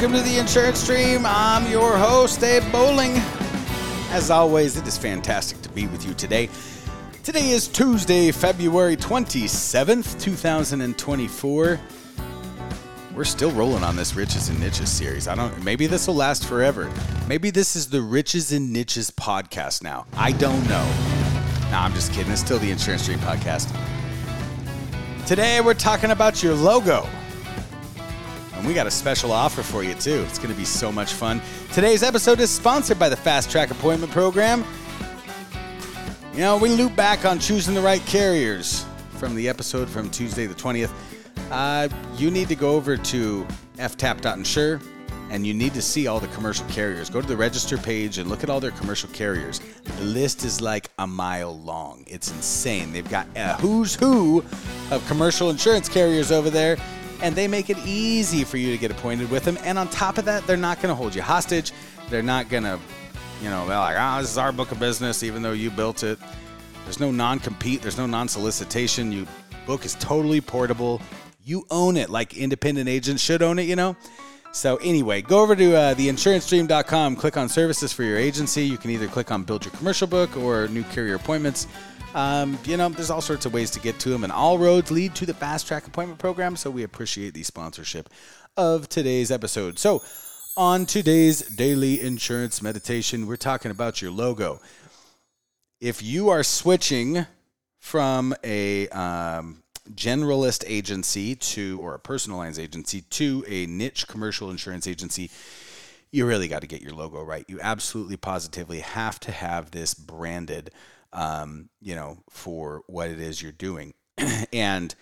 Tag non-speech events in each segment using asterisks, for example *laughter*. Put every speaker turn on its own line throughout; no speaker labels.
welcome to the Insurance Dream. I'm your host, Abe Bowling. As always, it is fantastic to be with you today. Today is Tuesday, February 27th, 2024. We're still rolling on this Riches in Niches series. I don't maybe this will last forever. Maybe this is the Riches in Niches podcast now. I don't know. No, I'm just kidding. It's still the Insurance Dream podcast. Today we're talking about your logo. And we got a special offer for you, too. It's going to be so much fun. Today's episode is sponsored by the Fast Track Appointment Program. You know, we loop back on choosing the right carriers from the episode from Tuesday the 20th. Uh, you need to go over to ftap.insure and you need to see all the commercial carriers. Go to the register page and look at all their commercial carriers. The list is like a mile long. It's insane. They've got a who's who of commercial insurance carriers over there and they make it easy for you to get appointed with them. And on top of that, they're not going to hold you hostage. They're not going to, you know, they're like, oh, this is our book of business, even though you built it. There's no non compete, there's no non solicitation. Your book is totally portable. You own it like independent agents should own it, you know? So, anyway, go over to uh, theinsurancedream.com, click on services for your agency. You can either click on build your commercial book or new carrier appointments. Um, you know, there's all sorts of ways to get to them, and all roads lead to the fast track appointment program. So we appreciate the sponsorship of today's episode. So, on today's daily insurance meditation, we're talking about your logo. If you are switching from a um, generalist agency to, or a personal lines agency to a niche commercial insurance agency, you really got to get your logo right. You absolutely positively have to have this branded um, you know, for what it is you're doing. *clears throat* and,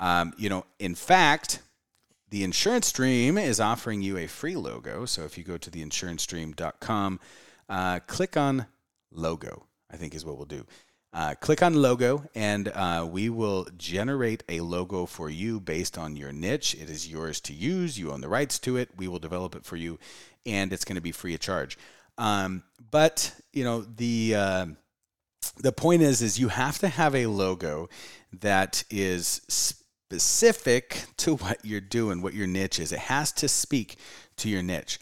um, you know, in fact, the Insurance Dream is offering you a free logo. So if you go to theinsurancedream.com, uh, click on logo, I think is what we'll do. Uh, click on logo, and uh, we will generate a logo for you based on your niche. It is yours to use. You own the rights to it. We will develop it for you, and it's going to be free of charge. Um, but you know the uh, the point is is you have to have a logo that is specific to what you're doing, what your niche is. It has to speak to your niche.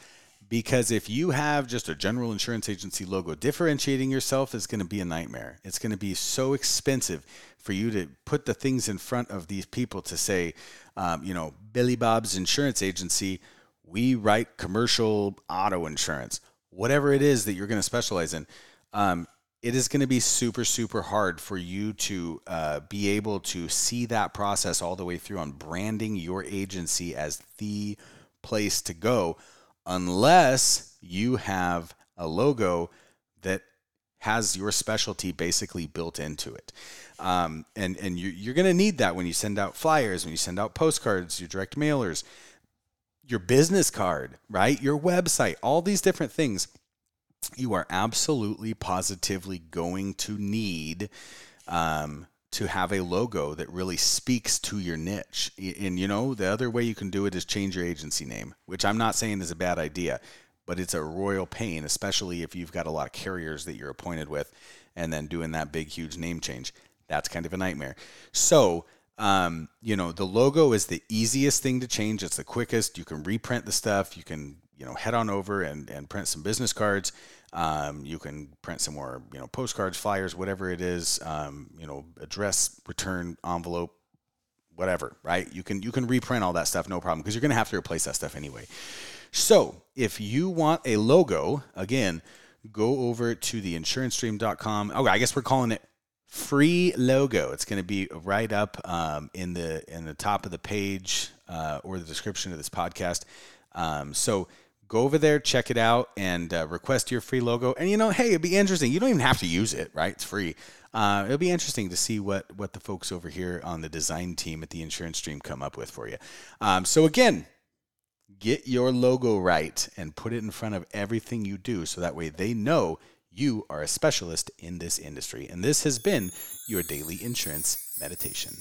Because if you have just a general insurance agency logo, differentiating yourself is going to be a nightmare. It's going to be so expensive for you to put the things in front of these people to say, um, you know, Billy Bob's Insurance Agency, we write commercial auto insurance, whatever it is that you're going to specialize in. Um, it is going to be super super hard for you to uh, be able to see that process all the way through on branding your agency as the place to go unless you have a logo that has your specialty basically built into it. Um, and and you, you're going to need that when you send out flyers when you send out postcards your direct mailers your business card right? Your website all these different things. You are absolutely positively going to need um, to have a logo that really speaks to your niche. And you know, the other way you can do it is change your agency name, which I'm not saying is a bad idea, but it's a royal pain, especially if you've got a lot of carriers that you're appointed with and then doing that big, huge name change. That's kind of a nightmare. So, um, you know, the logo is the easiest thing to change. It's the quickest. You can reprint the stuff. You can you know head on over and, and print some business cards. Um, you can print some more you know postcards, flyers, whatever it is. Um, you know address, return envelope, whatever. Right? You can you can reprint all that stuff, no problem, because you're going to have to replace that stuff anyway. So if you want a logo, again, go over to the insurancedream.com. Oh, I guess we're calling it free logo. It's going to be right up um, in the in the top of the page uh, or the description of this podcast. Um, so go over there, check it out, and uh, request your free logo. And you know, hey, it'd be interesting. You don't even have to use it, right? It's free. Uh, it'll be interesting to see what what the folks over here on the design team at the Insurance Dream come up with for you. Um, so again, get your logo right and put it in front of everything you do, so that way they know you are a specialist in this industry. And this has been your daily insurance meditation.